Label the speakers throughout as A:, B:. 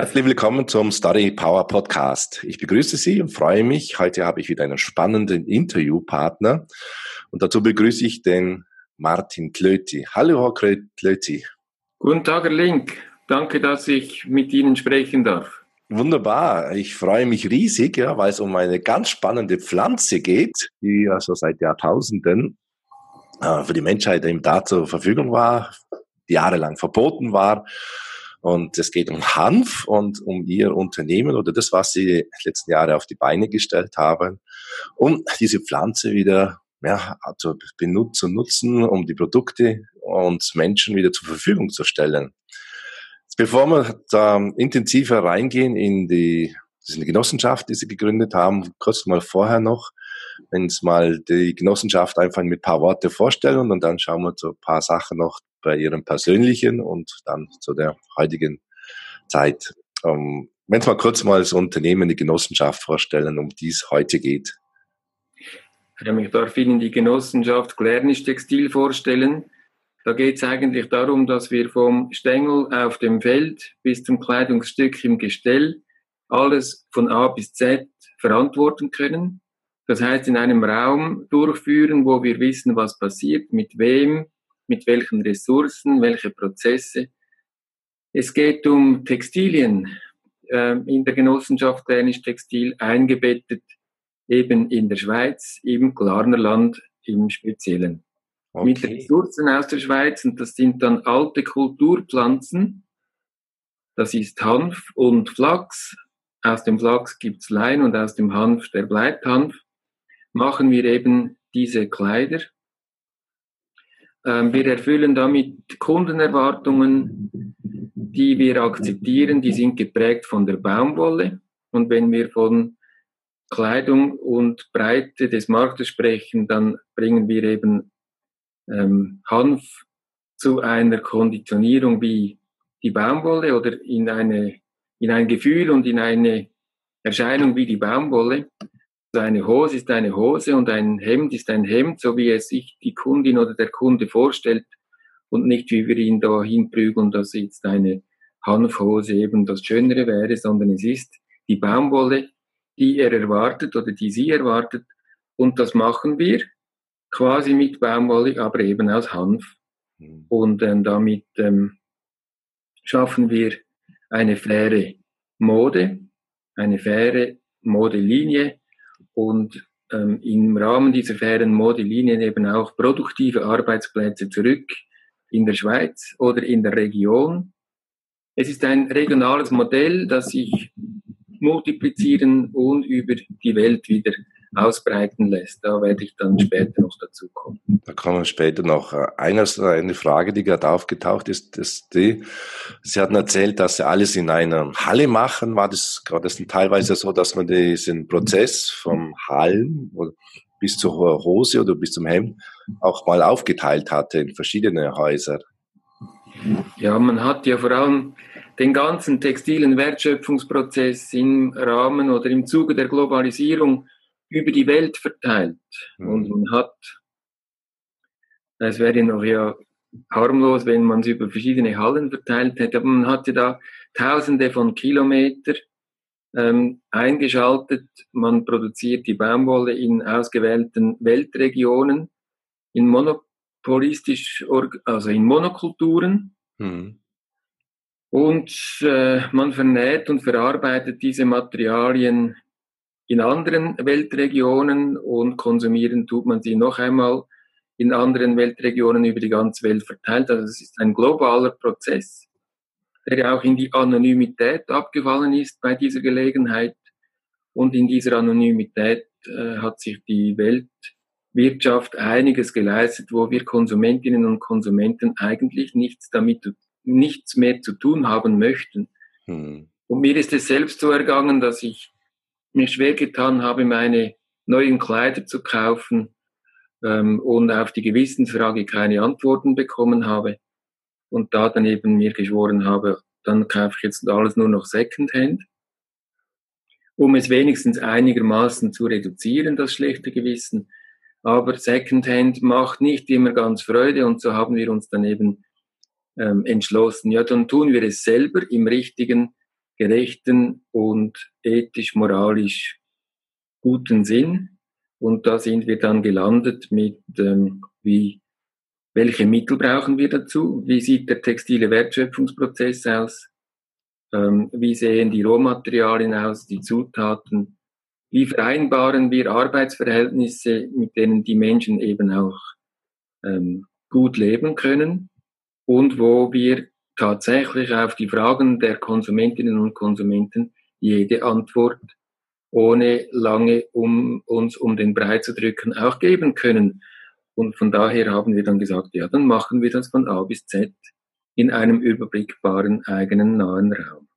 A: Herzlich willkommen zum Story Power Podcast. Ich begrüße Sie und freue mich. Heute habe ich wieder einen spannenden Interviewpartner und dazu begrüße ich den Martin Klöti. Hallo, Herr Klöti.
B: Guten Tag, Herr Link. Danke, dass ich mit Ihnen sprechen darf.
A: Wunderbar. Ich freue mich riesig, ja, weil es um eine ganz spannende Pflanze geht, die also seit Jahrtausenden äh, für die Menschheit eben da zur Verfügung war, jahrelang verboten war und es geht um Hanf und um ihr Unternehmen oder das, was sie letzten Jahre auf die Beine gestellt haben, um diese Pflanze wieder ja, zu benutzen, nutzen, um die Produkte und Menschen wieder zur Verfügung zu stellen. Bevor wir da intensiver reingehen in die, das ist eine Genossenschaft, die Sie gegründet haben, kurz mal vorher noch, wenn es mal die Genossenschaft einfach mit ein paar Worte vorstellen und dann schauen wir so ein paar Sachen noch bei Ihrem persönlichen und dann zu der heutigen Zeit. Ähm, wenn Sie mal kurz mal das Unternehmen, die Genossenschaft vorstellen, um die es heute geht.
B: Ich darf Ihnen die Genossenschaft Glernisch Textil vorstellen. Da geht es eigentlich darum, dass wir vom Stängel auf dem Feld bis zum Kleidungsstück im Gestell alles von A bis Z verantworten können. Das heißt, in einem Raum durchführen, wo wir wissen, was passiert, mit wem, mit welchen Ressourcen, welche Prozesse. Es geht um Textilien. Ähm, in der Genossenschaft Dänisch Textil eingebettet eben in der Schweiz, im Glarnerland im Speziellen. Okay. Mit Ressourcen aus der Schweiz und das sind dann alte Kulturpflanzen. Das ist Hanf und Flachs. Aus dem Flachs gibt's Lein und aus dem Hanf, der bleibt Hanf machen wir eben diese Kleider. Ähm, wir erfüllen damit Kundenerwartungen, die wir akzeptieren, die sind geprägt von der Baumwolle. Und wenn wir von Kleidung und Breite des Marktes sprechen, dann bringen wir eben ähm, Hanf zu einer Konditionierung wie die Baumwolle oder in, eine, in ein Gefühl und in eine Erscheinung wie die Baumwolle eine Hose ist eine Hose und ein Hemd ist ein Hemd, so wie es sich die Kundin oder der Kunde vorstellt und nicht wie wir ihn da hinprügeln, dass jetzt eine Hanfhose eben das Schönere wäre, sondern es ist die Baumwolle, die er erwartet oder die sie erwartet und das machen wir quasi mit Baumwolle, aber eben aus Hanf mhm. und ähm, damit ähm, schaffen wir eine faire Mode, eine faire Modelinie, und ähm, im Rahmen dieser fairen Modelinien eben auch produktive Arbeitsplätze zurück in der Schweiz oder in der Region. Es ist ein regionales Modell, das sich multiplizieren und über die Welt wieder ausbreiten lässt. Da werde ich dann später noch dazu kommen.
A: Da kommen wir später noch. Eine, eine Frage, die gerade aufgetaucht ist, ist die, Sie hatten erzählt, dass Sie alles in einer Halle machen. War das gerade teilweise so, dass man diesen Prozess vom Hallen bis zur Hose oder bis zum Hemd auch mal aufgeteilt hatte in verschiedene Häuser?
B: Ja, man hat ja vor allem den ganzen textilen Wertschöpfungsprozess im Rahmen oder im Zuge der Globalisierung über die Welt verteilt. Mhm. Und man hat, es wäre noch ja harmlos, wenn man es über verschiedene Hallen verteilt hätte, aber man hatte da tausende von Kilometer ähm, eingeschaltet. Man produziert die Baumwolle in ausgewählten Weltregionen, in monopolistisch, also in Monokulturen. Mhm. Und äh, man vernäht und verarbeitet diese Materialien in anderen Weltregionen und konsumieren tut man sie noch einmal in anderen Weltregionen über die ganze Welt verteilt. Also es ist ein globaler Prozess, der auch in die Anonymität abgefallen ist bei dieser Gelegenheit. Und in dieser Anonymität äh, hat sich die Weltwirtschaft einiges geleistet, wo wir Konsumentinnen und Konsumenten eigentlich nichts damit, nichts mehr zu tun haben möchten. Hm. Und mir ist es selbst so ergangen, dass ich mir schwer getan habe, meine neuen Kleider zu kaufen ähm, und auf die Gewissensfrage keine Antworten bekommen habe und da dann eben mir geschworen habe, dann kaufe ich jetzt alles nur noch Secondhand, um es wenigstens einigermaßen zu reduzieren, das schlechte Gewissen. Aber Secondhand macht nicht immer ganz Freude und so haben wir uns dann eben ähm, entschlossen, ja, dann tun wir es selber im richtigen gerechten und ethisch-moralisch guten Sinn. Und da sind wir dann gelandet mit, ähm, wie, welche Mittel brauchen wir dazu? Wie sieht der textile Wertschöpfungsprozess aus? Ähm, wie sehen die Rohmaterialien aus, die Zutaten? Wie vereinbaren wir Arbeitsverhältnisse, mit denen die Menschen eben auch ähm, gut leben können und wo wir tatsächlich auf die Fragen der Konsumentinnen und Konsumenten jede Antwort ohne lange um uns um den Brei zu drücken auch geben können. Und von daher haben wir dann gesagt, ja, dann machen wir das von A bis Z in einem überblickbaren eigenen nahen Raum.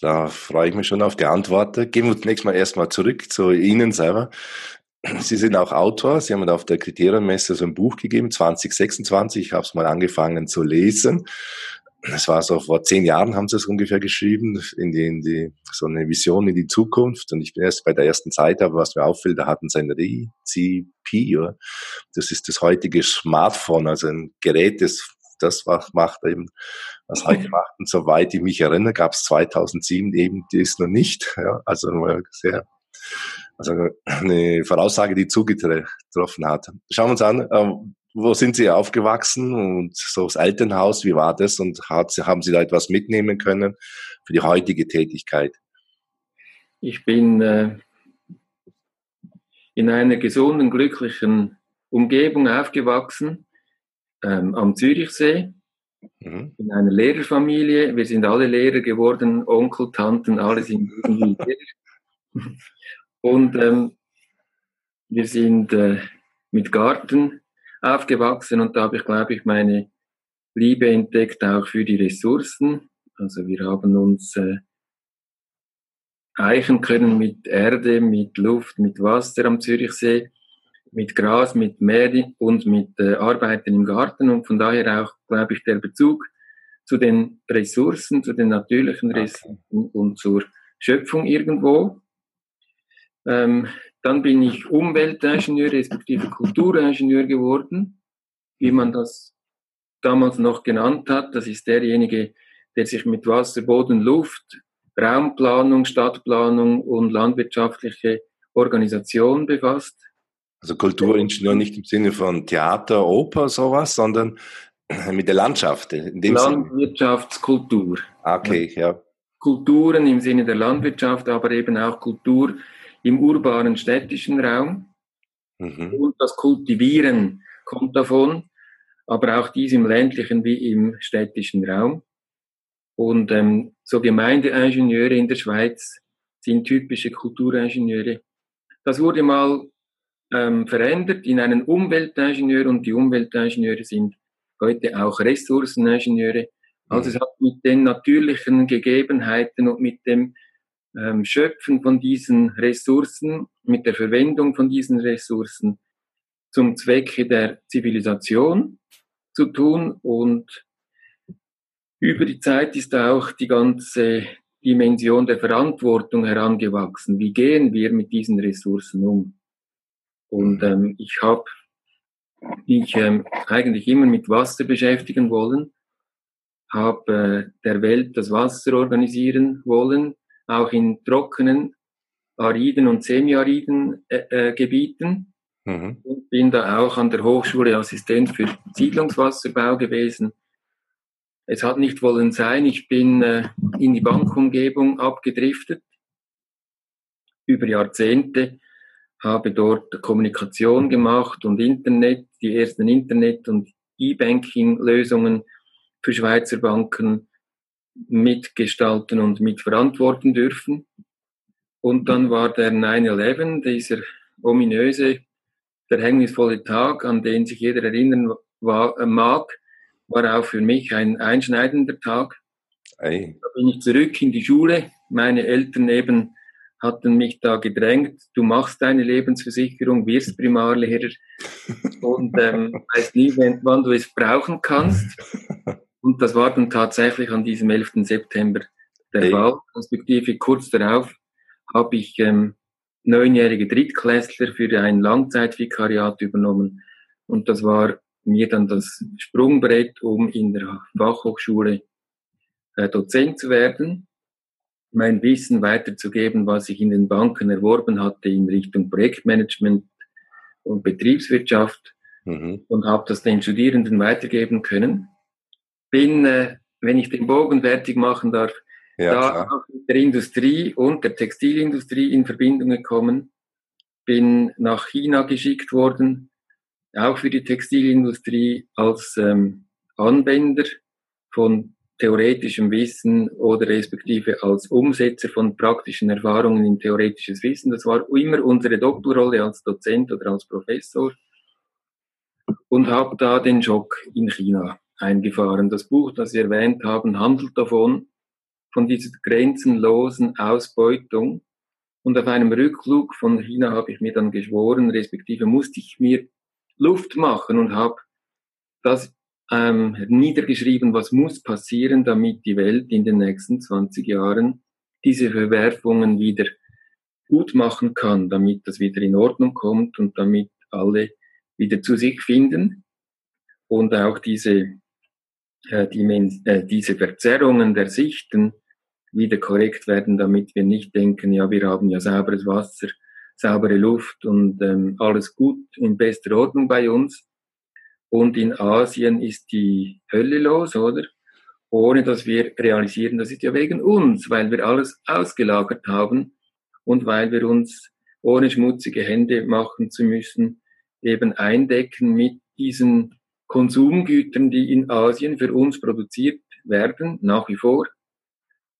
A: Da freue ich mich schon auf die Antwort. Gehen wir zunächst mal erstmal zurück zu Ihnen selber. Sie sind auch Autor. Sie haben auf der Kriterienmesse so ein Buch gegeben, 2026. Ich habe es mal angefangen zu lesen. Es war so vor zehn Jahren haben sie es ungefähr geschrieben, in die, in die, so eine Vision in die Zukunft. Und ich bin erst bei der ersten Seite, aber was mir auffällt, da hatten sie ein RCP, oder? Das ist das heutige Smartphone, also ein Gerät, das das macht eben, was heute macht. Und soweit ich mich erinnere, gab es 2007 eben das noch nicht. Ja, also sehr, also eine Voraussage, die zugetroffen hat. Schauen wir uns an, ähm, wo sind Sie aufgewachsen und so das Elternhaus, wie war das und hat, haben Sie da etwas mitnehmen können für die heutige Tätigkeit?
B: Ich bin äh, in einer gesunden, glücklichen Umgebung aufgewachsen ähm, am Zürichsee mhm. in einer Lehrerfamilie. Wir sind alle Lehrer geworden, Onkel, Tanten, alle sind irgendwie Lehrer. Und ähm, wir sind äh, mit Garten aufgewachsen und da habe ich, glaube ich, meine Liebe entdeckt auch für die Ressourcen. Also wir haben uns äh, eichen können mit Erde, mit Luft, mit Wasser am Zürichsee mit Gras, mit Meer und mit äh, Arbeiten im Garten und von daher auch, glaube ich, der Bezug zu den Ressourcen, zu den natürlichen Ressourcen okay. und zur Schöpfung irgendwo. Ähm, dann bin ich Umweltingenieur respektive Kulturingenieur geworden, wie man das damals noch genannt hat. Das ist derjenige, der sich mit Wasser, Boden, Luft, Raumplanung, Stadtplanung und landwirtschaftliche Organisation befasst.
A: Also Kulturingenieur nicht im Sinne von Theater, Oper, sowas, sondern mit der Landschaft. In
B: dem Landwirtschaftskultur.
A: Ah, okay, ja.
B: Kulturen im Sinne der Landwirtschaft, aber eben auch Kultur im urbanen städtischen Raum. Mhm. Und das Kultivieren kommt davon, aber auch dies im ländlichen wie im städtischen Raum. Und ähm, so Gemeindeingenieure in der Schweiz sind typische Kulturingenieure. Das wurde mal ähm, verändert in einen Umweltingenieur und die Umweltingenieure sind heute auch Ressourceningenieure. Also mhm. es hat mit den natürlichen Gegebenheiten und mit dem ähm, Schöpfen von diesen Ressourcen, mit der Verwendung von diesen Ressourcen zum Zwecke der Zivilisation zu tun und über die Zeit ist auch die ganze Dimension der Verantwortung herangewachsen. Wie gehen wir mit diesen Ressourcen um? Und ähm, ich habe mich ähm, eigentlich immer mit Wasser beschäftigen wollen, habe äh, der Welt das Wasser organisieren wollen, auch in trockenen, ariden und semiariden äh, äh, Gebieten. Mhm. Und bin da auch an der Hochschule Assistent für Siedlungswasserbau gewesen. Es hat nicht wollen sein, ich bin äh, in die Bankumgebung abgedriftet über Jahrzehnte habe dort Kommunikation gemacht und Internet, die ersten Internet- und E-Banking-Lösungen für Schweizer Banken mitgestalten und mitverantworten dürfen. Und dann war der 9-11, dieser ominöse, verhängnisvolle Tag, an den sich jeder erinnern war, äh, mag, war auch für mich ein einschneidender Tag. Ei. Da bin ich zurück in die Schule, meine Eltern eben hatten mich da gedrängt, du machst deine Lebensversicherung, wirst Primarlehrer und ähm, weißt nie, wann du es brauchen kannst. Und das war dann tatsächlich an diesem 11. September der hey. Fall. Respektive kurz darauf habe ich ähm, neunjährige Drittklässler für ein Langzeitvikariat übernommen. Und das war mir dann das Sprungbrett, um in der Fachhochschule äh, Dozent zu werden. mein Wissen weiterzugeben, was ich in den Banken erworben hatte in Richtung Projektmanagement und Betriebswirtschaft mhm. und habe das den Studierenden weitergeben können. Bin, äh, wenn ich den Bogen fertig machen darf, ja, da auch mit der Industrie und der Textilindustrie in Verbindung gekommen. Bin nach China geschickt worden, auch für die Textilindustrie als ähm, Anwender von theoretischem Wissen oder respektive als Umsetzer von praktischen Erfahrungen in theoretisches Wissen. Das war immer unsere Doktorrolle als Dozent oder als Professor und habe da den Schock in China eingefahren. Das Buch, das Sie erwähnt haben, handelt davon, von dieser grenzenlosen Ausbeutung. Und auf einem Rückflug von China habe ich mir dann geschworen, respektive musste ich mir Luft machen und habe das ähm, niedergeschrieben, was muss passieren, damit die Welt in den nächsten 20 Jahren diese Verwerfungen wieder gut machen kann, damit das wieder in Ordnung kommt und damit alle wieder zu sich finden und auch diese, die, äh, diese Verzerrungen der Sichten wieder korrekt werden, damit wir nicht denken, ja, wir haben ja sauberes Wasser, saubere Luft und ähm, alles gut in bester Ordnung bei uns. Und in Asien ist die Hölle los, oder? Ohne dass wir realisieren, das ist ja wegen uns, weil wir alles ausgelagert haben und weil wir uns ohne schmutzige Hände machen zu müssen, eben eindecken mit diesen Konsumgütern, die in Asien für uns produziert werden, nach wie vor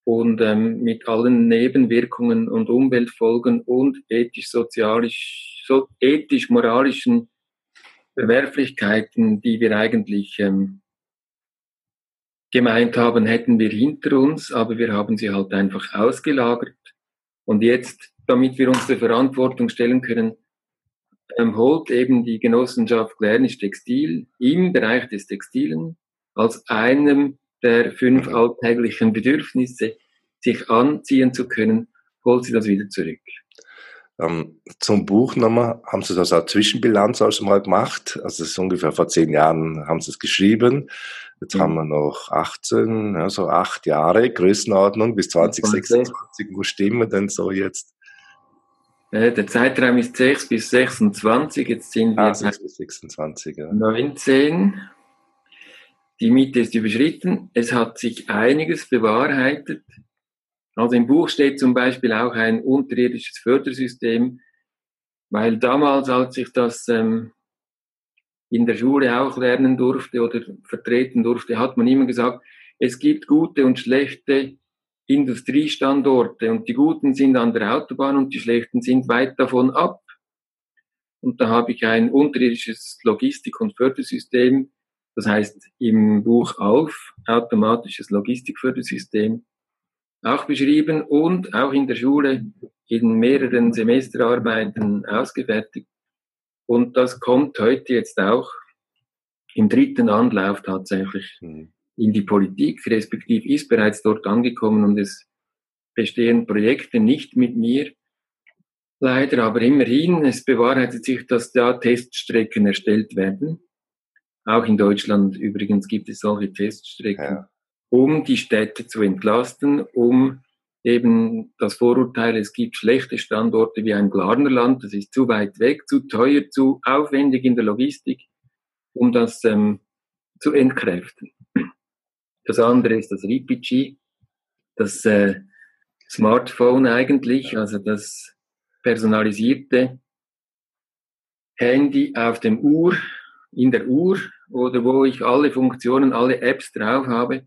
B: und ähm, mit allen Nebenwirkungen und Umweltfolgen und ethisch-sozialisch, so, ethisch-moralischen Verwerflichkeiten, die wir eigentlich ähm, gemeint haben, hätten wir hinter uns, aber wir haben sie halt einfach ausgelagert. Und jetzt, damit wir uns der Verantwortung stellen können, ähm, holt eben die Genossenschaft Lernisch Textil im Bereich des Textilen als einem der fünf alltäglichen Bedürfnisse, sich anziehen zu können, holt sie das wieder zurück.
A: Ähm, zum Buch nochmal, haben Sie das als Zwischenbilanz also mal gemacht? Also das ist ungefähr vor zehn Jahren haben Sie es geschrieben. Jetzt mhm. haben wir noch 18, also acht Jahre Größenordnung bis 2026. Wo stehen wir denn so jetzt?
B: Äh, der Zeitraum ist 6 bis 26, jetzt sind wir ah,
A: 6 bis 26, ja.
B: 19. Die Miete ist überschritten. Es hat sich einiges bewahrheitet. Also im Buch steht zum Beispiel auch ein unterirdisches Fördersystem, weil damals, als ich das ähm, in der Schule auch lernen durfte oder vertreten durfte, hat man immer gesagt, es gibt gute und schlechte Industriestandorte und die guten sind an der Autobahn und die schlechten sind weit davon ab. Und da habe ich ein unterirdisches Logistik- und Fördersystem das heißt im Buch auf, automatisches Logistikfördersystem, auch beschrieben und auch in der Schule in mehreren Semesterarbeiten ausgefertigt. Und das kommt heute jetzt auch im dritten Anlauf tatsächlich mhm. In die Politik, respektive ist bereits dort angekommen und es bestehen Projekte nicht mit mir, leider, aber immerhin, es bewahrheitet sich, dass da Teststrecken erstellt werden auch in Deutschland übrigens gibt es solche Teststrecken, ja. um die Städte zu entlasten, um eben das Vorurteil, es gibt schlechte Standorte wie ein Glarnerland, das ist zu weit weg, zu teuer, zu aufwendig in der Logistik, um das ähm, zu entkräften. Das andere ist das Ripigi, das äh, Smartphone eigentlich, also das personalisierte Handy auf dem Uhr, in der Uhr oder wo ich alle Funktionen, alle Apps drauf habe,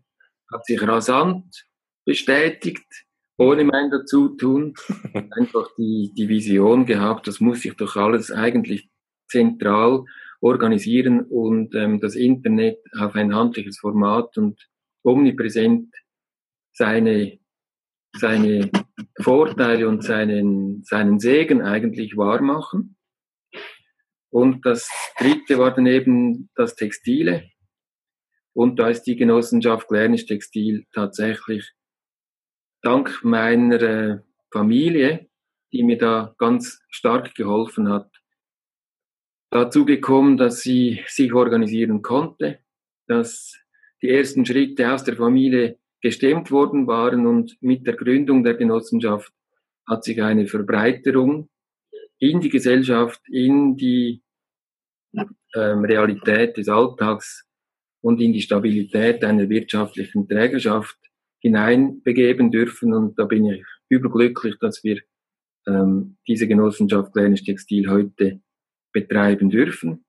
B: hat sich rasant bestätigt, ohne mein Dazutun. Einfach die, die Vision gehabt, das muss ich doch alles eigentlich zentral organisieren und ähm, das Internet auf ein handliches Format und omnipräsent seine, seine Vorteile und seinen, seinen Segen eigentlich wahrmachen. Und das dritte war dann eben das Textile. Und da ist die Genossenschaft Lernisch Textil tatsächlich dank meiner äh, Familie, die mir da ganz stark geholfen hat, dazu gekommen, dass sie sich organisieren konnte, dass die ersten Schritte aus der Familie gestemmt worden waren und mit der Gründung der Genossenschaft hat sich eine Verbreiterung in die Gesellschaft, in die ähm, Realität des Alltags und in die Stabilität einer wirtschaftlichen Trägerschaft hineinbegeben dürfen. Und da bin ich überglücklich, dass wir ähm, diese Genossenschaft Kleines Textil heute betreiben dürfen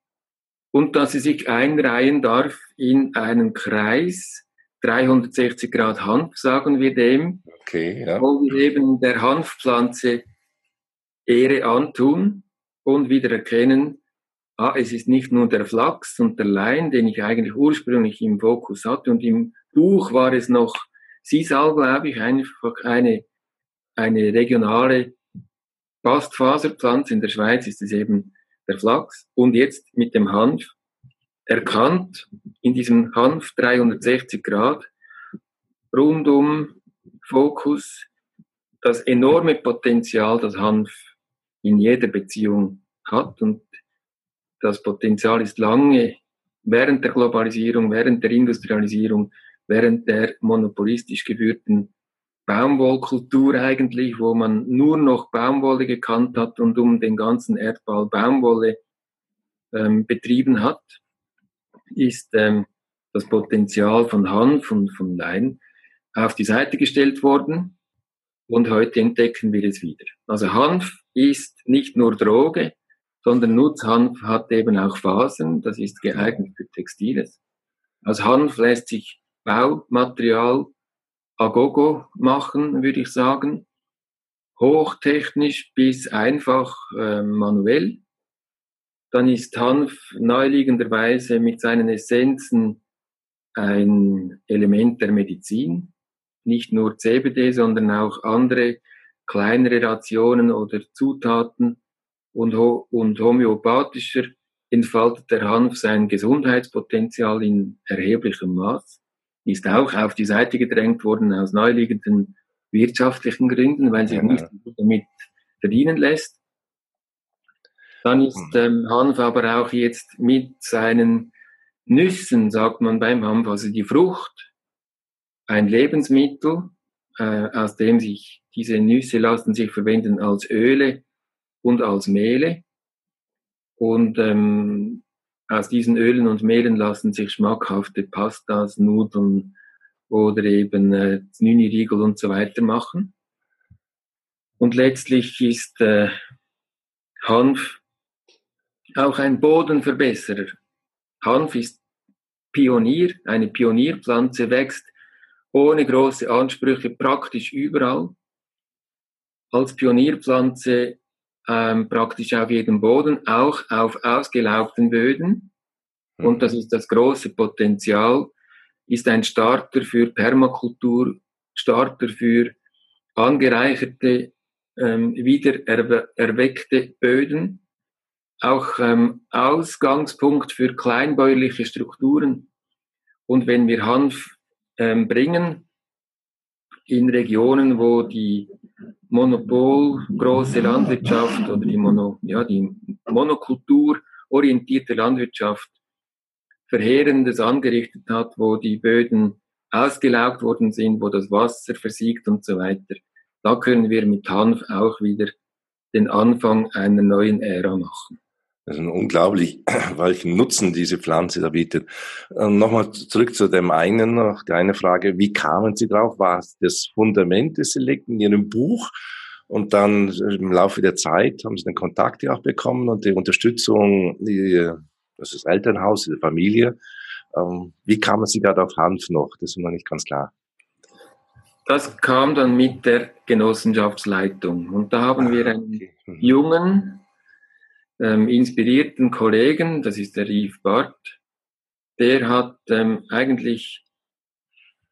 B: und dass sie sich einreihen darf in einen Kreis 360 Grad Hanf, sagen wir dem,
A: okay, ja.
B: wo wir eben der Hanfpflanze Ehre antun und wieder erkennen, ah, es ist nicht nur der Flachs und der Lein, den ich eigentlich ursprünglich im Fokus hatte und im Buch war es noch Sisal, glaube ich, einfach eine, eine regionale Bastfaserpflanze. In der Schweiz ist es eben der Flachs und jetzt mit dem Hanf erkannt, in diesem Hanf 360 Grad, rundum Fokus, das enorme Potenzial, das Hanf in jeder Beziehung hat. Und das Potenzial ist lange während der Globalisierung, während der Industrialisierung, während der monopolistisch geführten Baumwollkultur eigentlich, wo man nur noch Baumwolle gekannt hat und um den ganzen Erdball Baumwolle ähm, betrieben hat, ist ähm, das Potenzial von Hanf und von Lein auf die Seite gestellt worden und heute entdecken wir es wieder. Also Hanf ist nicht nur Droge, sondern Nutzhanf hat eben auch Fasern, das ist geeignet für Textiles. Aus Hanf lässt sich Baumaterial agogo machen, würde ich sagen. Hochtechnisch bis einfach äh, manuell. Dann ist Hanf neuliegenderweise mit seinen Essenzen ein Element der Medizin. Nicht nur CBD, sondern auch andere kleinere Rationen oder Zutaten und, und homöopathischer entfaltet der Hanf sein Gesundheitspotenzial in erheblichem Maß ist auch auf die Seite gedrängt worden aus neuliegenden wirtschaftlichen Gründen, weil sich ja. nicht damit verdienen lässt. Dann ist hm. ähm, Hanf aber auch jetzt mit seinen Nüssen, sagt man beim Hanf, also die Frucht, ein Lebensmittel, äh, aus dem sich diese Nüsse lassen sich verwenden als Öle und als Mehle. Und ähm, aus diesen Ölen und Mehlen lassen sich schmackhafte Pastas, Nudeln oder eben äh, Nüni-Riegel und so weiter machen. Und letztlich ist äh, Hanf auch ein Bodenverbesserer. Hanf ist Pionier, eine Pionierpflanze wächst ohne große Ansprüche praktisch überall. Als Pionierpflanze ähm, praktisch auf jedem Boden, auch auf ausgelaugten Böden. Mhm. Und das ist das große Potenzial, ist ein Starter für Permakultur, Starter für angereicherte, ähm, wieder erweckte Böden, auch ähm, Ausgangspunkt für kleinbäuerliche Strukturen. Und wenn wir Hanf ähm, bringen in Regionen, wo die Monopol, große Landwirtschaft oder die, Mono, ja, die Monokultur Landwirtschaft Verheerendes angerichtet hat, wo die Böden ausgelaugt worden sind, wo das Wasser versiegt und so weiter. Da können wir mit Hanf auch wieder den Anfang einer neuen Ära machen.
A: Das ist unglaublich, welchen Nutzen diese Pflanze da bietet. Ähm, Nochmal zurück zu dem einen, noch die eine Frage, wie kamen Sie drauf? War es das Fundament, das Sie legten in Ihrem Buch? Und dann im Laufe der Zeit haben Sie den Kontakt ja auch bekommen und die Unterstützung, die, das ist Elternhaus, die Familie. Ähm, wie kamen Sie gerade auf Hanf noch? Das ist noch nicht ganz klar.
B: Das kam dann mit der Genossenschaftsleitung. Und da haben ah, wir einen mhm. jungen, ähm, inspirierten Kollegen, das ist der Yves Barth, der hat ähm, eigentlich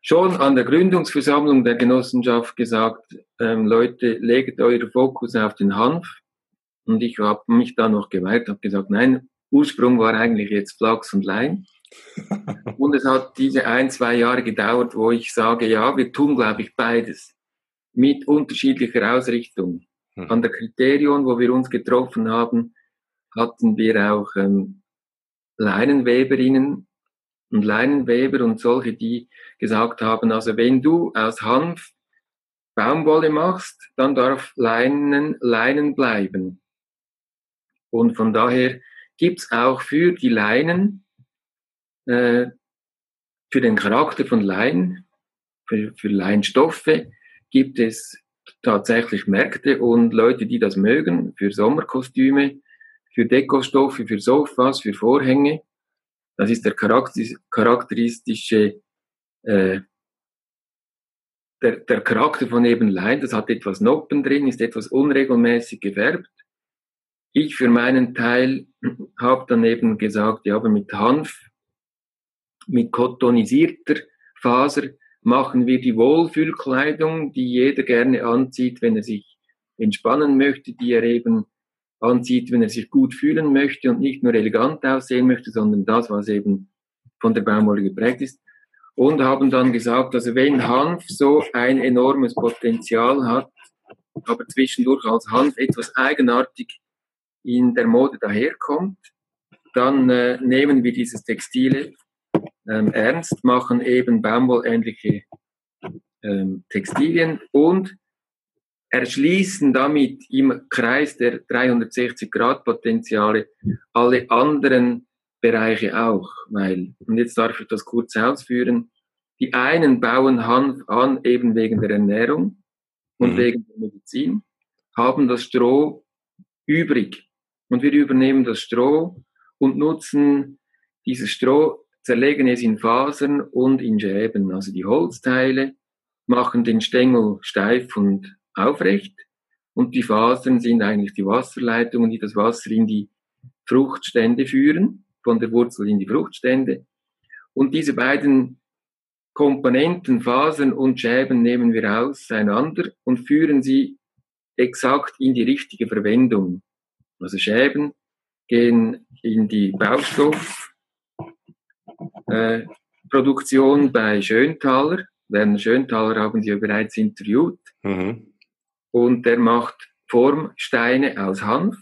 B: schon an der Gründungsversammlung der Genossenschaft gesagt, ähm, Leute, legt euren Fokus auf den Hanf. Und ich habe mich da noch geweiht, habe gesagt, nein, Ursprung war eigentlich jetzt Flachs und Leim. und es hat diese ein, zwei Jahre gedauert, wo ich sage, ja, wir tun, glaube ich, beides mit unterschiedlicher Ausrichtung. Hm. An der Kriterion, wo wir uns getroffen haben, hatten wir auch ähm, Leinenweberinnen und Leinenweber und solche, die gesagt haben, also wenn du aus Hanf Baumwolle machst, dann darf Leinen Leinen bleiben. Und von daher gibt's auch für die Leinen, äh, für den Charakter von Leinen, für, für Leinstoffe, gibt es tatsächlich Märkte und Leute, die das mögen, für Sommerkostüme, für Dekostoffe, für Sofas, für Vorhänge. Das ist der charakteristische äh, der, der Charakter von eben Lein. Das hat etwas Noppen drin, ist etwas unregelmäßig gefärbt. Ich für meinen Teil habe dann eben gesagt, ja, aber mit Hanf, mit kotonisierter Faser machen wir die Wohlfühlkleidung, die jeder gerne anzieht, wenn er sich entspannen möchte, die er eben anzieht, wenn er sich gut fühlen möchte und nicht nur elegant aussehen möchte, sondern das, was eben von der Baumwolle geprägt ist. Und haben dann gesagt, also wenn Hanf so ein enormes Potenzial hat, aber zwischendurch als Hanf etwas eigenartig in der Mode daherkommt, dann äh, nehmen wir dieses Textile ähm, ernst, machen eben baumwollähnliche ähm, Textilien und erschließen damit im Kreis der 360 Grad Potenziale alle anderen Bereiche auch, weil, und jetzt darf ich das kurz ausführen, die einen bauen Hanf an eben wegen der Ernährung und mhm. wegen der Medizin, haben das Stroh übrig und wir übernehmen das Stroh und nutzen dieses Stroh zerlegen es in Fasern und in Schäben. Also die Holzteile machen den Stängel steif und aufrecht und die Fasern sind eigentlich die Wasserleitungen, die das Wasser in die Fruchtstände führen, von der Wurzel in die Fruchtstände. Und diese beiden Komponenten, Fasern und Schäben nehmen wir auseinander und führen sie exakt in die richtige Verwendung. Also Schäben gehen in die Baustoff, äh, bei Schöntaler. Werner Schöntaler haben Sie ja bereits interviewt. Mhm. Und der macht Formsteine aus Hanf.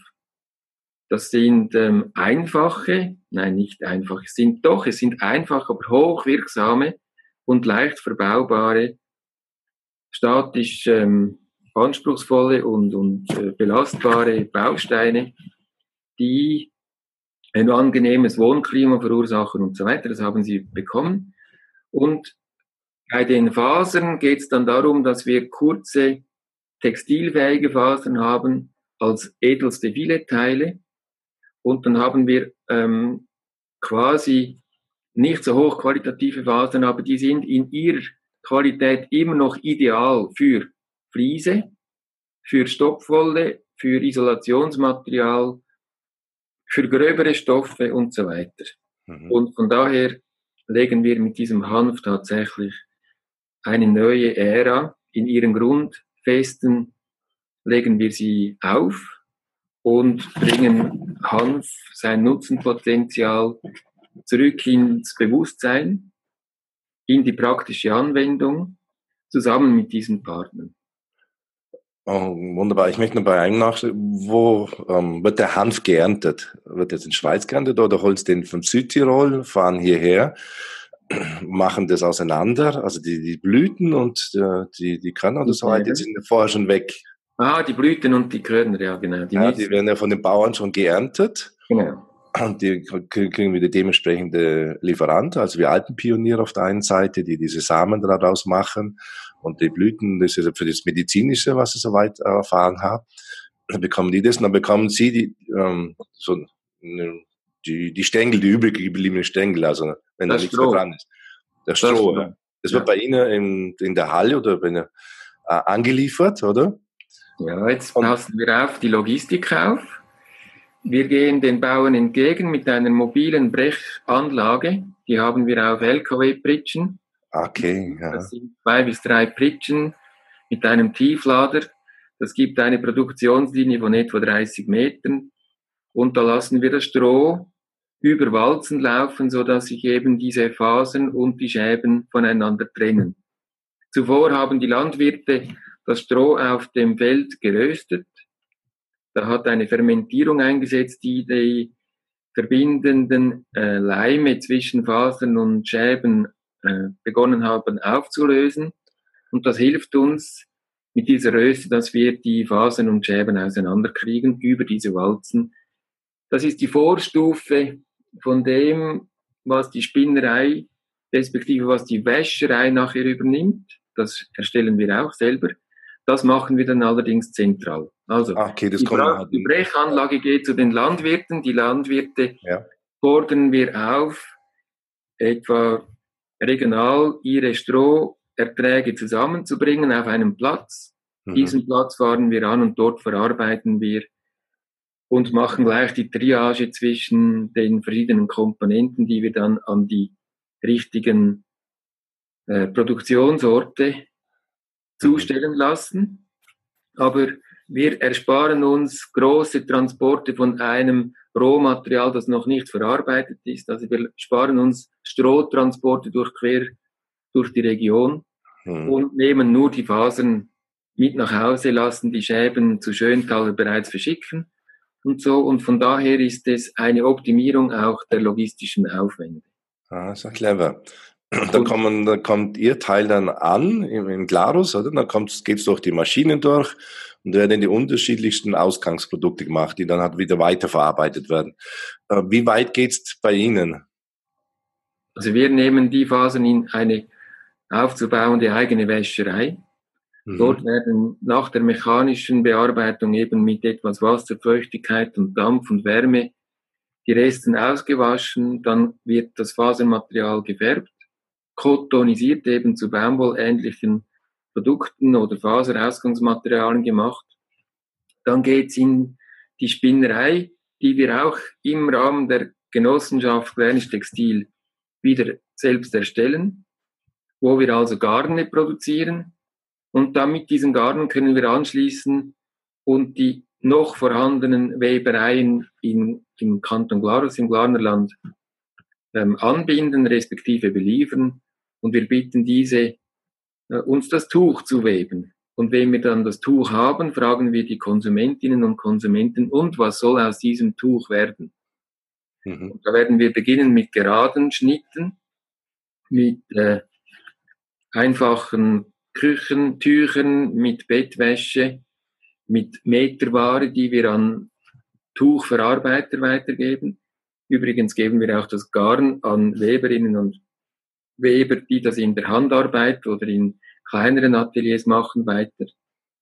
B: Das sind ähm, einfache, nein, nicht einfache, es sind doch, es sind einfach, aber hochwirksame und leicht verbaubare, statisch ähm, anspruchsvolle und, und äh, belastbare Bausteine, die ein angenehmes Wohnklima verursachen und so weiter. Das haben sie bekommen. Und bei den Fasern geht es dann darum, dass wir kurze textilfähige Fasern haben als edelste Filetteile. Und dann haben wir ähm, quasi nicht so hochqualitative Fasern, aber die sind in ihrer Qualität immer noch ideal für Fliese, für Stopfwolle, für Isolationsmaterial, für gröbere Stoffe und so weiter. Mhm. Und von daher legen wir mit diesem Hanf tatsächlich eine neue Ära in ihren Grundfesten, legen wir sie auf und bringen Hanf, sein Nutzenpotenzial zurück ins Bewusstsein, in die praktische Anwendung, zusammen mit diesen Partnern.
A: Oh, wunderbar. Ich möchte noch bei einem nachschauen. Wo ähm, wird der Hanf geerntet? Wird jetzt in Schweiz geerntet oder holen Sie den von Südtirol, fahren hierher, machen das auseinander, also die, die Blüten und äh, die, die Körner oder so weiter, die sind vorher schon weg.
B: Ah, die Blüten und die Körner, ja, genau.
A: Die, ja, die werden ja von den Bauern schon geerntet. Genau. Und die kriegen wieder dementsprechende Lieferanten, also wir Alpenpioniere auf der einen Seite, die diese Samen daraus machen und die Blüten, das ist für das Medizinische, was ich soweit erfahren habe. Dann bekommen die das und dann bekommen sie die, ähm, so, die, die Stängel, die übrig gebliebenen Stängel, also wenn das da nichts mehr dran ist. Das Stroh. Das, das wird ja. bei Ihnen in, in der Halle oder bei Ihnen, äh, angeliefert, oder?
B: Ja, jetzt passen wir auf die Logistik auf. Wir gehen den Bauern entgegen mit einer mobilen Brechanlage. Die haben wir auf LKW-Pritschen.
A: Okay,
B: ja. Das sind zwei bis drei Pritschen mit einem Tieflader. Das gibt eine Produktionslinie von etwa 30 Metern. Und da lassen wir das Stroh über Walzen laufen, so dass sich eben diese Fasern und die Schäben voneinander trennen. Zuvor haben die Landwirte das Stroh auf dem Feld geröstet da hat eine Fermentierung eingesetzt, die die verbindenden äh, Leime zwischen Fasern und Schäben äh, begonnen haben aufzulösen. Und das hilft uns mit dieser Röste, dass wir die Fasern und Schäben auseinanderkriegen über diese Walzen. Das ist die Vorstufe von dem, was die Spinnerei, respektive was die Wäscherei nachher übernimmt. Das erstellen wir auch selber. Das machen wir dann allerdings zentral. Also
A: ah, okay,
B: die,
A: halt
B: die, Brechanlage geht zu den Landwirten. Die Landwirte ja. fordern wir auf, etwa regional ihre Stroherträge zusammenzubringen auf einem Platz. Mhm. Diesen Platz fahren wir an und dort verarbeiten wir und machen gleich die Triage zwischen den verschiedenen Komponenten, die wir dann an die richtigen äh, Produktionsorte zustellen lassen. Aber wir ersparen uns große Transporte von einem Rohmaterial, das noch nicht verarbeitet ist. Also wir sparen uns Strohtransporte durch quer durch die Region hm. und nehmen nur die Fasern mit nach Hause, lassen die Schäben zu Schöntaler bereits verschicken und so. Und von daher ist es eine Optimierung auch der logistischen Aufwände.
A: Ah, ist ja clever. Da, kommen, da kommt Ihr Teil dann an im, im Glarus, oder? Dann geht es durch die Maschinen durch und werden die unterschiedlichsten Ausgangsprodukte gemacht, die dann halt wieder weiterverarbeitet werden. Äh, wie weit geht's bei Ihnen?
B: Also wir nehmen die Phasen in eine aufzubauende eigene Wäscherei. Mhm. Dort werden nach der mechanischen Bearbeitung eben mit etwas Wasser, Feuchtigkeit und Dampf und Wärme die Resten ausgewaschen, dann wird das Fasermaterial gefärbt, kotonisiert eben zu baumwollähnlichen Produkten oder Faserausgangsmaterialien gemacht. Dann geht's in die Spinnerei, die wir auch im Rahmen der Genossenschaft Wernisch Textil wieder selbst erstellen, wo wir also Garne produzieren. Und dann mit diesen Garnen können wir anschließen und die noch vorhandenen Webereien in, im Kanton Glarus, im Glarnerland, ähm, anbinden, respektive beliefern. Und wir bitten diese äh, uns das Tuch zu weben. Und wenn wir dann das Tuch haben, fragen wir die Konsumentinnen und Konsumenten, und was soll aus diesem Tuch werden? Mhm. da werden wir beginnen mit geraden Schnitten, mit äh, einfachen Küchentüchern, mit Bettwäsche, mit Meterware, die wir an Tuchverarbeiter weitergeben. Übrigens geben wir auch das Garn an Weberinnen und Weber, die das in der Handarbeit oder in kleineren Ateliers machen, weiter.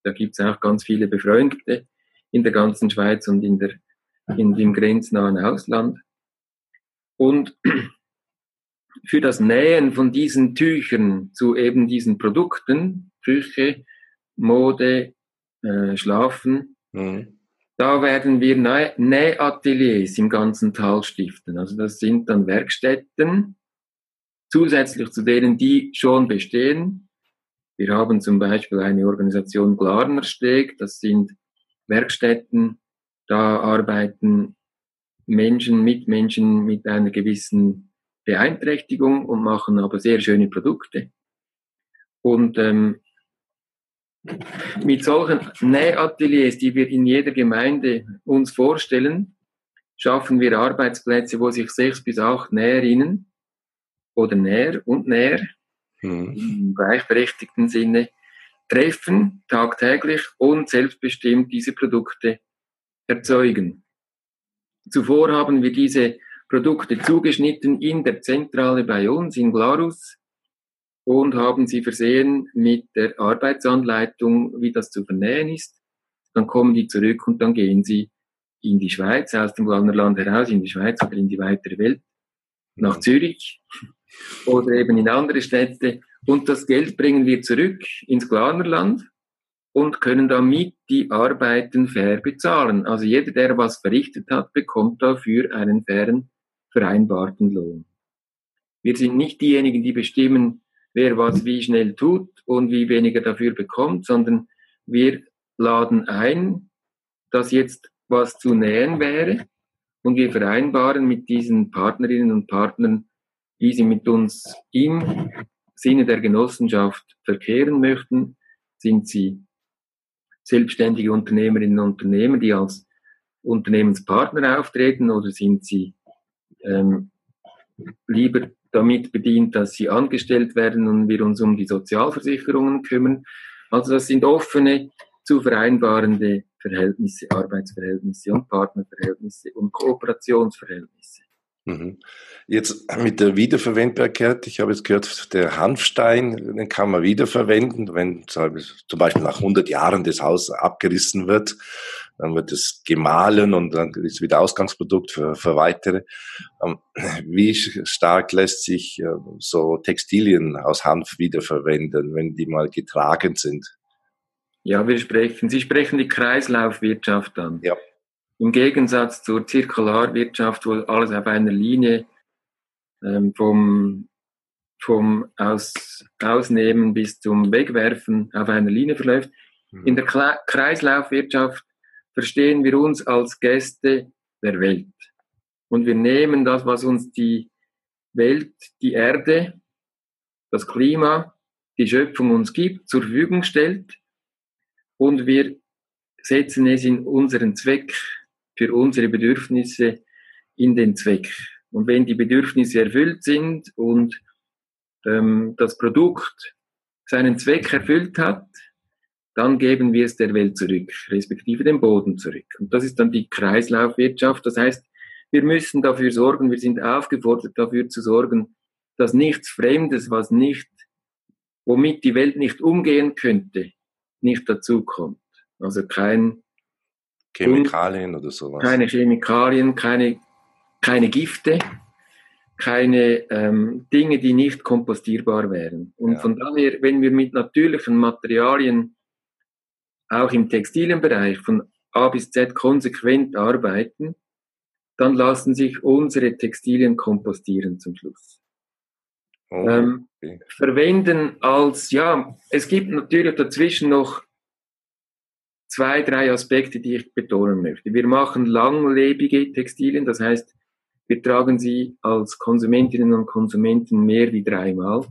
B: Da gibt es auch ganz viele Befreundete in der ganzen Schweiz und in der, in dem grenznahen Ausland. Und für das Nähen von diesen Tüchern zu eben diesen Produkten, Küche, Mode, äh, Schlafen, mhm. da werden wir Nähateliers im ganzen Tal stiften. Also das sind dann Werkstätten, zusätzlich zu denen, die schon bestehen. Wir haben zum Beispiel eine Organisation Glarnersteg, das sind Werkstätten, da arbeiten Menschen mit Menschen mit einer gewissen Beeinträchtigung und machen aber sehr schöne Produkte. Und ähm, mit solchen Nähateliers, die wir in jeder Gemeinde uns vorstellen, schaffen wir Arbeitsplätze, wo sich sechs bis acht Näherinnen oder näher und näher mhm. im gleichberechtigten Sinne treffen, tagtäglich und selbstbestimmt diese Produkte erzeugen. Zuvor haben wir diese Produkte zugeschnitten in der Zentrale bei uns in Glarus und haben sie versehen mit der Arbeitsanleitung, wie das zu vernähen ist. Dann kommen die zurück und dann gehen sie in die Schweiz, aus dem Glarnerland heraus, in die Schweiz oder in die weitere Welt, nach mhm. Zürich oder eben in andere Städte. Und das Geld bringen wir zurück ins Glanerland und können damit die Arbeiten fair bezahlen. Also jeder, der was verrichtet hat, bekommt dafür einen fairen vereinbarten Lohn. Wir sind nicht diejenigen, die bestimmen, wer was wie schnell tut und wie weniger dafür bekommt, sondern wir laden ein, dass jetzt was zu nähen wäre und wir vereinbaren mit diesen Partnerinnen und Partnern wie sie mit uns im Sinne der Genossenschaft verkehren möchten, sind sie selbstständige Unternehmerinnen und Unternehmer, die als Unternehmenspartner auftreten oder sind sie ähm, lieber damit bedient, dass sie angestellt werden und wir uns um die Sozialversicherungen kümmern. Also das sind offene, zu vereinbarende Verhältnisse, Arbeitsverhältnisse und Partnerverhältnisse und Kooperationsverhältnisse.
A: Mhm. Jetzt mit der Wiederverwendbarkeit, ich habe jetzt gehört, der Hanfstein, den kann man wiederverwenden, wenn zum Beispiel nach 100 Jahren das Haus abgerissen wird, dann wird es gemahlen und dann ist es wieder Ausgangsprodukt für, für weitere. Ähm, wie stark lässt sich äh, so Textilien aus Hanf wiederverwenden, wenn die mal getragen sind?
B: Ja, wir sprechen, Sie sprechen die Kreislaufwirtschaft an.
A: Ja.
B: Im Gegensatz zur Zirkularwirtschaft, wo alles auf einer Linie ähm, vom, vom Aus, Ausnehmen bis zum Wegwerfen auf einer Linie verläuft. Mhm. In der Kla Kreislaufwirtschaft verstehen wir uns als Gäste der Welt. Und wir nehmen das, was uns die Welt, die Erde, das Klima, die Schöpfung uns gibt, zur Verfügung stellt und wir setzen es in unseren Zweck für unsere Bedürfnisse in den Zweck. Und wenn die Bedürfnisse erfüllt sind und ähm, das Produkt seinen Zweck erfüllt hat, dann geben wir es der Welt zurück, respektive dem Boden zurück. Und das ist dann die Kreislaufwirtschaft. Das heißt, wir müssen dafür sorgen, wir sind aufgefordert dafür zu sorgen, dass nichts Fremdes, was nicht, womit die Welt nicht umgehen könnte, nicht dazukommt. Also kein
A: Chemikalien oder sowas.
B: Keine Chemikalien, keine, keine Gifte, keine ähm, Dinge, die nicht kompostierbar wären. Und ja. von daher, wenn wir mit natürlichen Materialien auch im Textilienbereich von A bis Z konsequent arbeiten, dann lassen sich unsere Textilien kompostieren zum Schluss. Oh, ähm, okay. ähm, verwenden als, ja, es gibt natürlich dazwischen noch zwei, drei Aspekte, die ich betonen möchte. Wir machen langlebige Textilien, das heißt, wir tragen sie als Konsumentinnen und Konsumenten mehr wie dreimal.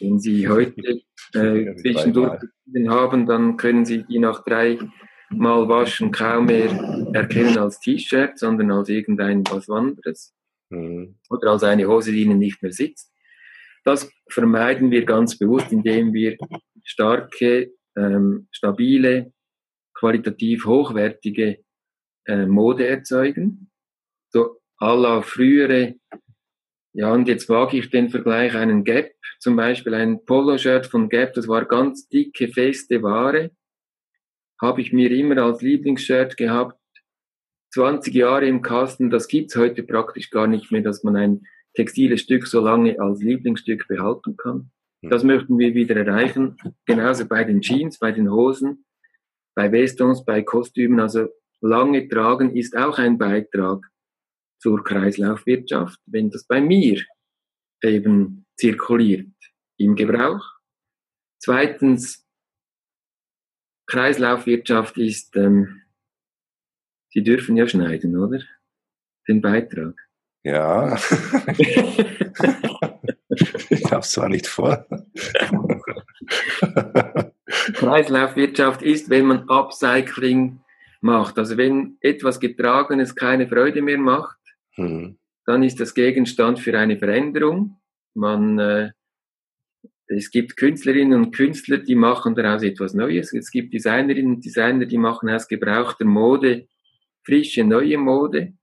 B: Wenn Sie heute äh, zwischendurch haben, dann können Sie die nach drei Mal waschen kaum mehr erkennen als T-Shirt, sondern als irgendein was anderes. Mhm. Oder als eine Hose, die Ihnen nicht mehr sitzt. Das vermeiden wir ganz bewusst, indem wir starke ähm, stabile, qualitativ hochwertige äh, Mode erzeugen. So à la frühere, ja, und jetzt wage ich den Vergleich, einen Gap, zum Beispiel ein Poloshirt von Gap, das war ganz dicke, feste Ware, habe ich mir immer als Lieblingsshirt gehabt, 20 Jahre im Kasten, das gibt's heute praktisch gar nicht mehr, dass man ein textiles Stück so lange als Lieblingsstück behalten kann. Hm. Das möchten wir wieder erreichen. Genauso bei den Jeans, bei den Hosen, bei Westons, bei Kostümen. Also lange tragen ist auch ein Beitrag zur Kreislaufwirtschaft, wenn das bei mir eben zirkuliert im Gebrauch. Zweitens, Kreislaufwirtschaft ist, ähm, Sie dürfen ja schneiden, oder? Den Beitrag.
A: Ja. ich habe es zwar nicht vor.
B: Kreislaufwirtschaft ist, wenn man Upcycling macht. Also wenn etwas Getragenes keine Freude mehr macht, mhm. dann ist das Gegenstand für eine Veränderung. Man, äh, es gibt Künstlerinnen und Künstler, die machen daraus etwas Neues. Es gibt Designerinnen und Designer, die machen aus gebrauchter Mode frische, neue Mode,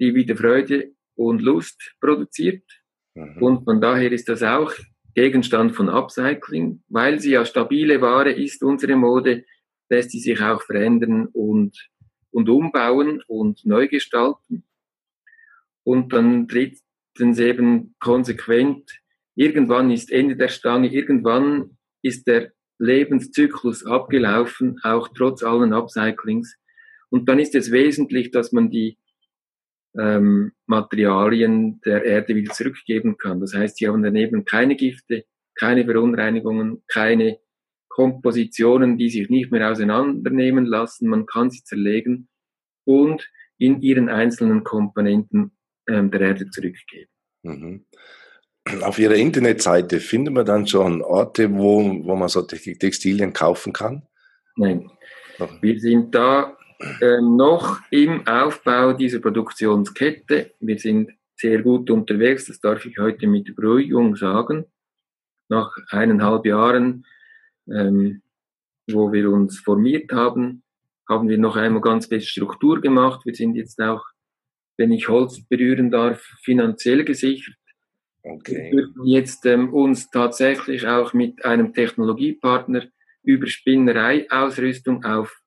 B: die wieder Freude und Lust produziert. Mhm. Und von daher ist das auch Gegenstand von Upcycling, weil sie ja stabile Ware ist, unsere Mode, lässt sie sich auch verändern und, und umbauen und neu gestalten. Und dann drittens eben konsequent, irgendwann ist Ende der Stange, irgendwann ist der Lebenszyklus abgelaufen, auch trotz allen Upcyclings. Und dann ist es wesentlich, dass man die ähm, Materialien der Erde wieder zurückgeben kann. Das heißt, sie haben daneben keine Gifte, keine Verunreinigungen, keine Kompositionen, die sich nicht mehr auseinandernehmen lassen. Man kann sie zerlegen und in ihren einzelnen Komponenten ähm, der Erde zurückgeben. Mhm.
A: Auf Ihrer Internetseite findet man dann schon Orte, wo, wo man so Textilien kaufen kann?
B: Nein. Wir sind da ähm, noch im Aufbau dieser Produktionskette. Wir sind sehr gut unterwegs, das darf ich heute mit Beruhigung sagen. Nach eineinhalb Jahren, ähm, wo wir uns formiert haben, haben wir noch einmal ganz fest Struktur gemacht. Wir sind jetzt auch, wenn ich Holz berühren darf, finanziell gesichert. Okay. Wir dürfen jetzt ähm, uns tatsächlich auch mit einem Technologiepartner über Spinnereiausrüstung auf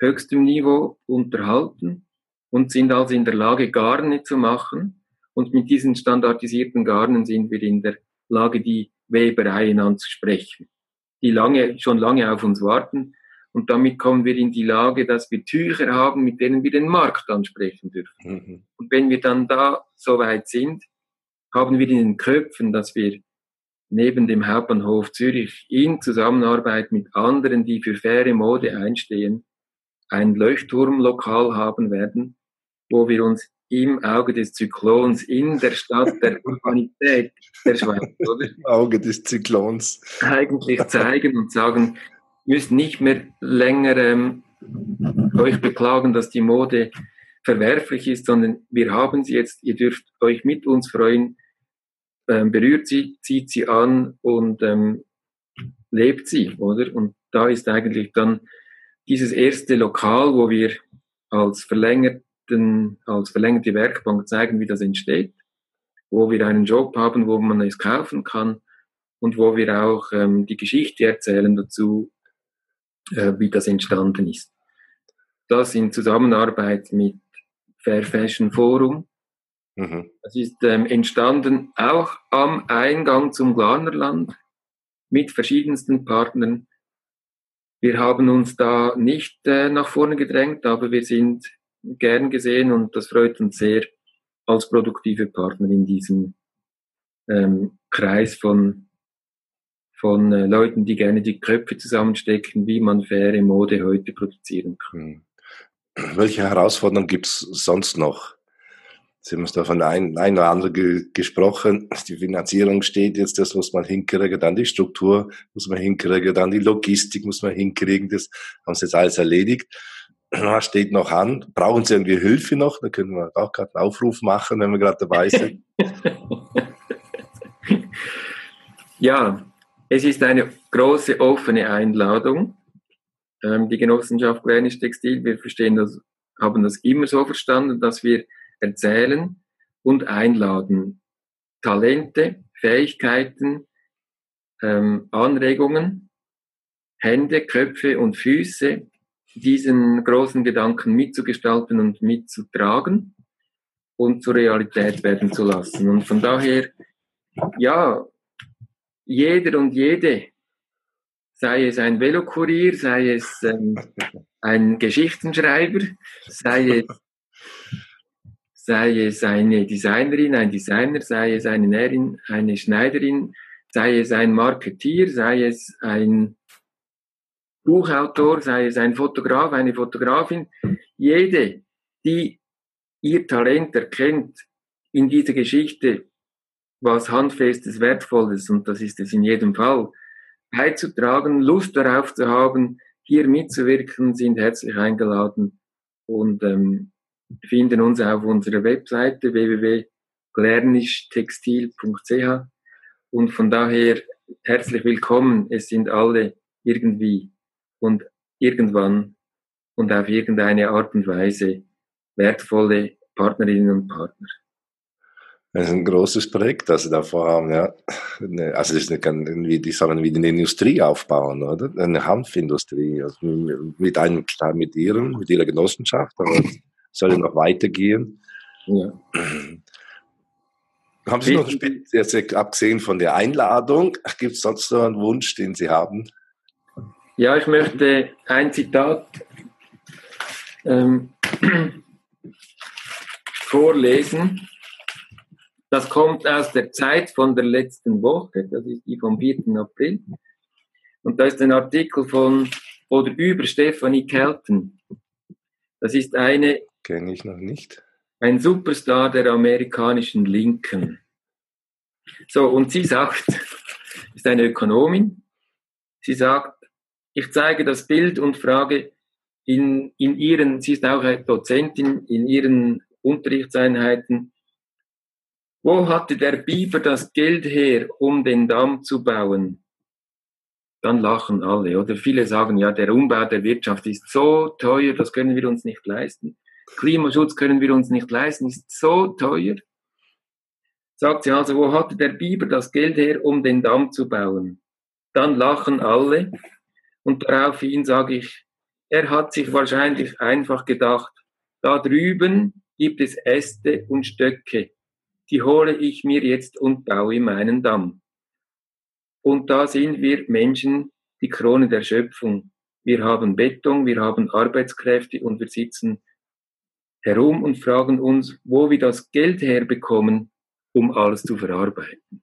B: höchstem Niveau unterhalten und sind also in der Lage, Garne zu machen. Und mit diesen standardisierten Garnen sind wir in der Lage, die Webereien anzusprechen, die lange, schon lange auf uns warten. Und damit kommen wir in die Lage, dass wir Tücher haben, mit denen wir den Markt ansprechen dürfen. Mhm. Und wenn wir dann da so weit sind, haben wir in den Köpfen, dass wir neben dem Hauptbahnhof Zürich in Zusammenarbeit mit anderen, die für faire Mode einstehen, ein Leuchtturmlokal haben werden, wo wir uns im Auge des Zyklons in der Stadt der Urbanität der Schweiz,
A: oder? Im Auge des Zyklons.
B: Eigentlich zeigen und sagen, müsst nicht mehr länger ähm, euch beklagen, dass die Mode verwerflich ist, sondern wir haben sie jetzt, ihr dürft euch mit uns freuen, ähm, berührt sie, zieht sie an und ähm, lebt sie, oder? Und da ist eigentlich dann dieses erste Lokal, wo wir als verlängerten, als verlängerte Werkbank zeigen, wie das entsteht, wo wir einen Job haben, wo man es kaufen kann und wo wir auch ähm, die Geschichte erzählen dazu, wie das entstanden ist. Das in Zusammenarbeit mit Fair Fashion Forum. Mhm. Das ist ähm, entstanden auch am Eingang zum Glanerland mit verschiedensten Partnern, wir haben uns da nicht äh, nach vorne gedrängt, aber wir sind gern gesehen und das freut uns sehr als produktive Partner in diesem ähm, Kreis von, von äh, Leuten, die gerne die Köpfe zusammenstecken, wie man faire Mode heute produzieren kann.
A: Hm. Welche Herausforderungen gibt es sonst noch? Sie haben es da von ein, ein oder andere ge gesprochen. Die Finanzierung steht jetzt, das muss man hinkriegen, dann die Struktur muss man hinkriegen, dann die Logistik muss man hinkriegen, das haben Sie jetzt alles erledigt. Was steht noch an? Brauchen Sie irgendwie Hilfe noch? Da können wir auch gerade einen Aufruf machen, wenn wir gerade dabei sind.
B: ja, es ist eine große offene Einladung. Ähm, die Genossenschaft Granisch Textil, wir verstehen das, haben das immer so verstanden, dass wir erzählen und einladen. Talente, Fähigkeiten, ähm, Anregungen, Hände, Köpfe und Füße, diesen großen Gedanken mitzugestalten und mitzutragen und zur Realität werden zu lassen. Und von daher, ja, jeder und jede, sei es ein Velokurier, sei es ähm, ein Geschichtenschreiber, sei es sei es eine Designerin, ein Designer, sei es eine Näherin, eine Schneiderin, sei es ein Marketier, sei es ein Buchautor, sei es ein Fotograf, eine Fotografin, jede, die ihr Talent erkennt in dieser Geschichte, was handfestes, wertvolles, und das ist es in jedem Fall, beizutragen, Lust darauf zu haben, hier mitzuwirken, sind herzlich eingeladen. Und ähm, finden uns auf unserer Webseite www.glernischtextil.ch und von daher herzlich willkommen. Es sind alle irgendwie und irgendwann und auf irgendeine Art und Weise wertvolle Partnerinnen und Partner.
A: Das ist ein großes Projekt, das Sie da vorhaben, ja. Also das ist irgendwie, die sollen wieder eine Industrie aufbauen, oder? Eine Hanfindustrie, also mit einem, mit ihrem, mit ihrer Genossenschaft, aber soll noch weitergehen. Ja. Haben Sie noch jetzt abgesehen von der Einladung, gibt es sonst noch einen Wunsch, den Sie haben?
B: Ja, ich möchte ein Zitat ähm, vorlesen. Das kommt aus der Zeit von der letzten Woche, das ist die vom 4. April. Und da ist ein Artikel von oder über Stephanie Kelton. Das ist eine
A: Kenne ich noch nicht.
B: Ein Superstar der amerikanischen Linken. So, und sie sagt, ist eine Ökonomin, sie sagt, ich zeige das Bild und frage, in, in ihren, sie ist auch eine Dozentin, in ihren Unterrichtseinheiten, wo hatte der Biber das Geld her, um den Damm zu bauen? Dann lachen alle. Oder viele sagen, ja, der Umbau der Wirtschaft ist so teuer, das können wir uns nicht leisten. Klimaschutz können wir uns nicht leisten, ist so teuer. Sagt sie also, wo hatte der Biber das Geld her, um den Damm zu bauen? Dann lachen alle und daraufhin sage ich, er hat sich wahrscheinlich einfach gedacht, da drüben gibt es Äste und Stöcke, die hole ich mir jetzt und baue meinen Damm. Und da sind wir Menschen die Krone der Schöpfung. Wir haben Beton, wir haben Arbeitskräfte und wir sitzen herum und fragen uns, wo wir das Geld herbekommen, um alles zu verarbeiten.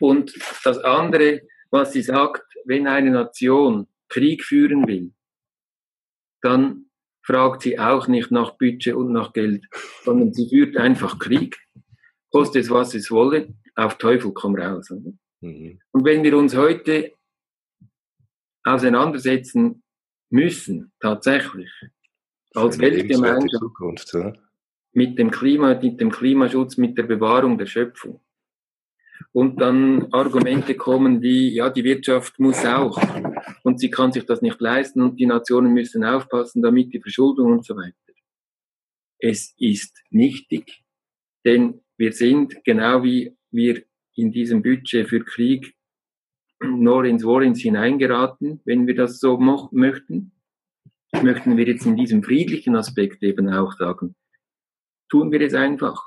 B: Und das andere, was sie sagt, wenn eine Nation Krieg führen will, dann fragt sie auch nicht nach Budget und nach Geld, sondern sie führt einfach Krieg. Kostet es, was es wolle, auf Teufel komm raus. Mhm. Und wenn wir uns heute auseinandersetzen müssen, tatsächlich, als Weltgemeinschaft, Zukunft, ja? mit dem Klima, mit dem Klimaschutz, mit der Bewahrung der Schöpfung. Und dann Argumente kommen wie, ja, die Wirtschaft muss auch und sie kann sich das nicht leisten und die Nationen müssen aufpassen, damit die Verschuldung und so weiter. Es ist nichtig, denn wir sind genau wie wir in diesem Budget für Krieg nur ins Wohlins hineingeraten, wenn wir das so möchten. Möchten wir jetzt in diesem friedlichen Aspekt eben auch sagen, tun wir es einfach.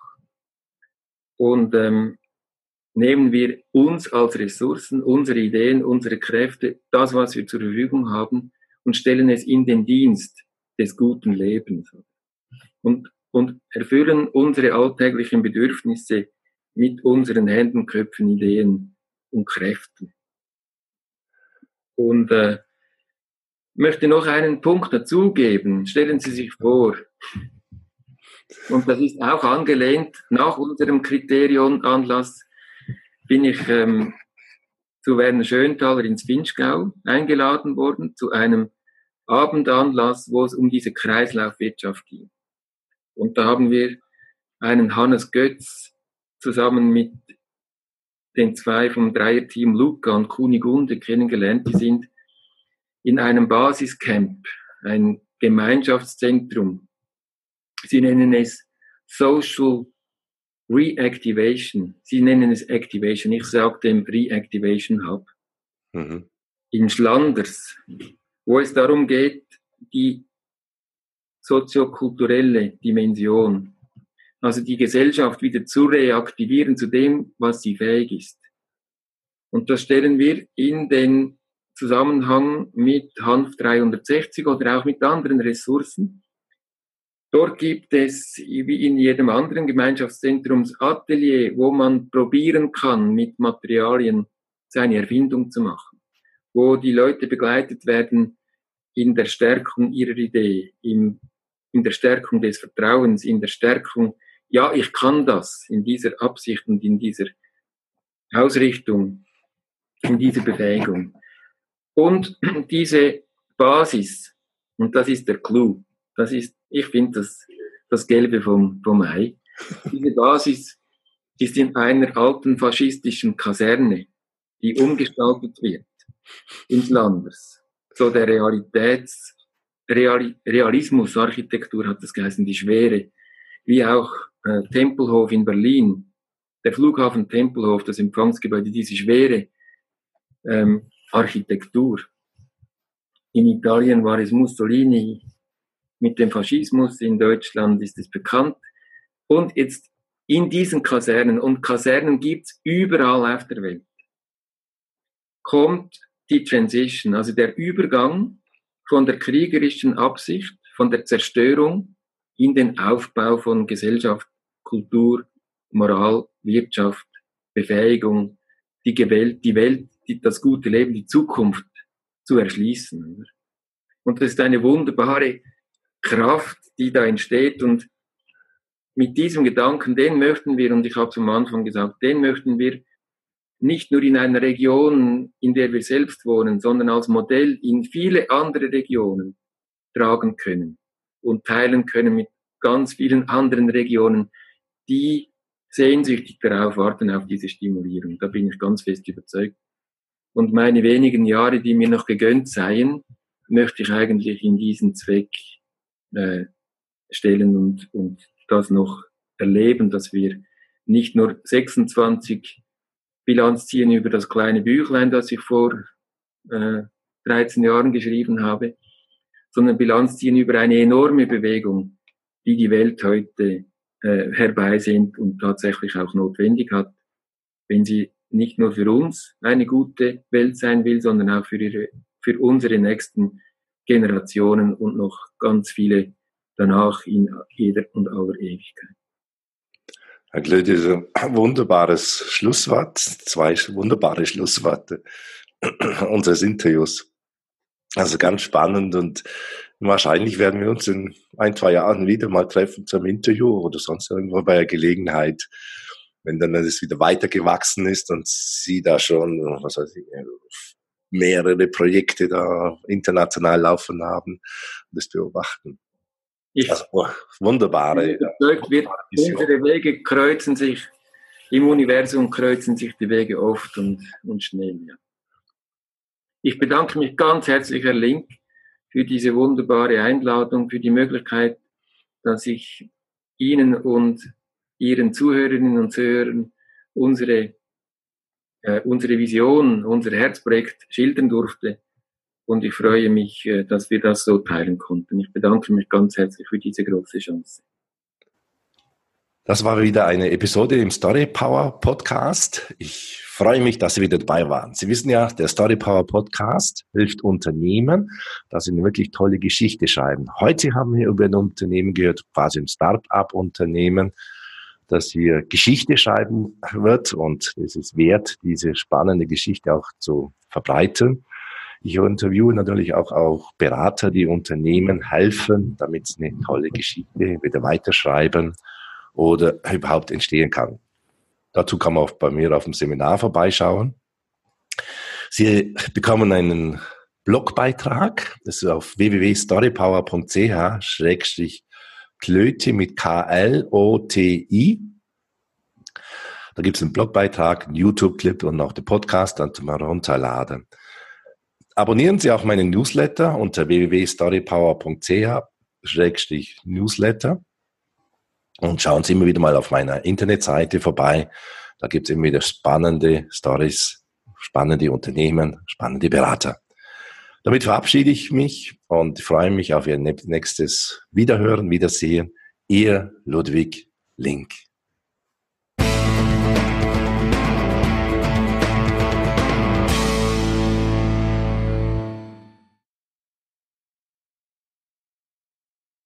B: Und ähm, nehmen wir uns als Ressourcen, unsere Ideen, unsere Kräfte, das, was wir zur Verfügung haben, und stellen es in den Dienst des guten Lebens. Und, und erfüllen unsere alltäglichen Bedürfnisse mit unseren Händen, Köpfen, Ideen und Kräften. Und äh, möchte noch einen Punkt dazugeben. Stellen Sie sich vor, und das ist auch angelehnt nach unserem Kriterionanlass, bin ich ähm, zu Werner Schönthaler ins Finchgau eingeladen worden, zu einem Abendanlass, wo es um diese Kreislaufwirtschaft ging. Und da haben wir einen Hannes Götz zusammen mit den zwei vom Dreierteam Luca und Kunigunde kennengelernt. Die sind in einem Basiscamp, ein Gemeinschaftszentrum. Sie nennen es Social Reactivation. Sie nennen es Activation. Ich sage dem Reactivation Hub. Mhm. In Schlanders, wo es darum geht, die soziokulturelle Dimension, also die Gesellschaft wieder zu reaktivieren zu dem, was sie fähig ist. Und das stellen wir in den Zusammenhang mit Hanf 360 oder auch mit anderen Ressourcen. Dort gibt es, wie in jedem anderen Gemeinschaftszentrumsatelier, wo man probieren kann, mit Materialien seine Erfindung zu machen, wo die Leute begleitet werden in der Stärkung ihrer Idee, in, in der Stärkung des Vertrauens, in der Stärkung, ja, ich kann das, in dieser Absicht und in dieser Ausrichtung, in dieser Befähigung. Und diese Basis, und das ist der Clou, das ist, ich finde das, das Gelbe vom, vom Ei. Diese Basis ist in einer alten faschistischen Kaserne, die umgestaltet wird ins Landes. So der Realitäts, Real, Realismusarchitektur hat das geheißen, die Schwere, wie auch äh, Tempelhof in Berlin, der Flughafen Tempelhof, das Empfangsgebäude, diese schwere ähm, Architektur. In Italien war es Mussolini, mit dem Faschismus in Deutschland ist es bekannt. Und jetzt in diesen Kasernen, und Kasernen gibt's überall auf der Welt, kommt die Transition, also der Übergang von der kriegerischen Absicht, von der Zerstörung in den Aufbau von Gesellschaft, Kultur, Moral, Wirtschaft, Befähigung, die Welt, die Welt, die, das gute Leben, die Zukunft zu erschließen. Und das ist eine wunderbare Kraft, die da entsteht. Und mit diesem Gedanken, den möchten wir, und ich habe es am Anfang gesagt, den möchten wir nicht nur in einer Region, in der wir selbst wohnen, sondern als Modell in viele andere Regionen tragen können und teilen können mit ganz vielen anderen Regionen, die sehnsüchtig darauf warten, auf diese Stimulierung. Da bin ich ganz fest überzeugt. Und meine wenigen Jahre, die mir noch gegönnt seien, möchte ich eigentlich in diesen Zweck äh, stellen und, und das noch erleben, dass wir nicht nur 26 Bilanz ziehen über das kleine Büchlein, das ich vor äh, 13 Jahren geschrieben habe, sondern Bilanz ziehen über eine enorme Bewegung, die die Welt heute äh, herbeisehnt und tatsächlich auch notwendig hat, wenn sie nicht nur für uns eine gute Welt sein will, sondern auch für, ihre, für unsere nächsten Generationen und noch ganz viele danach in jeder und aller Ewigkeit.
A: Ein wunderbares Schlusswort, zwei wunderbare Schlussworte unseres Interviews. Also ganz spannend und wahrscheinlich werden wir uns in ein, zwei Jahren wieder mal treffen zum Interview oder sonst irgendwo bei einer Gelegenheit, wenn dann das wieder weitergewachsen ist und Sie da schon, was weiß ich, mehrere Projekte da international laufen haben und das beobachten.
B: Ich, also, wunderbare. Überzeugt wird, unsere Wege kreuzen sich, im Universum kreuzen sich die Wege oft und, und schnell. Ja. Ich bedanke mich ganz herzlich, Herr Link, für diese wunderbare Einladung, für die Möglichkeit, dass ich Ihnen und Ihren Zuhörerinnen und Zuhörern unsere, äh, unsere Vision, unser Herzprojekt schildern durfte. Und ich freue mich, äh, dass wir das so teilen konnten. Ich bedanke mich ganz herzlich für diese große Chance.
A: Das war wieder eine Episode im Story Power Podcast. Ich freue mich, dass Sie wieder dabei waren. Sie wissen ja, der Story Power Podcast hilft Unternehmen, dass sie eine wirklich tolle Geschichte schreiben. Heute haben wir über ein Unternehmen gehört, quasi ein Start-up-Unternehmen, das hier Geschichte schreiben wird und es ist wert, diese spannende Geschichte auch zu verbreiten. Ich interviewe natürlich auch, auch Berater, die Unternehmen helfen, damit sie eine tolle Geschichte wieder weiterschreiben oder überhaupt entstehen kann. Dazu kann man auch bei mir auf dem Seminar vorbeischauen. Sie bekommen einen Blogbeitrag, das ist auf www.storypower.ch-klöti mit K-L-O-T-I. Da gibt es einen Blogbeitrag, einen YouTube-Clip und auch den Podcast dann zum Herunterladen. Abonnieren Sie auch meinen Newsletter unter www.storypower.ch-newsletter. Und schauen Sie immer wieder mal auf meiner Internetseite vorbei. Da gibt es immer wieder spannende Stories, spannende Unternehmen, spannende Berater. Damit verabschiede ich mich und freue mich auf Ihr nächstes Wiederhören, Wiedersehen. Ihr Ludwig Link.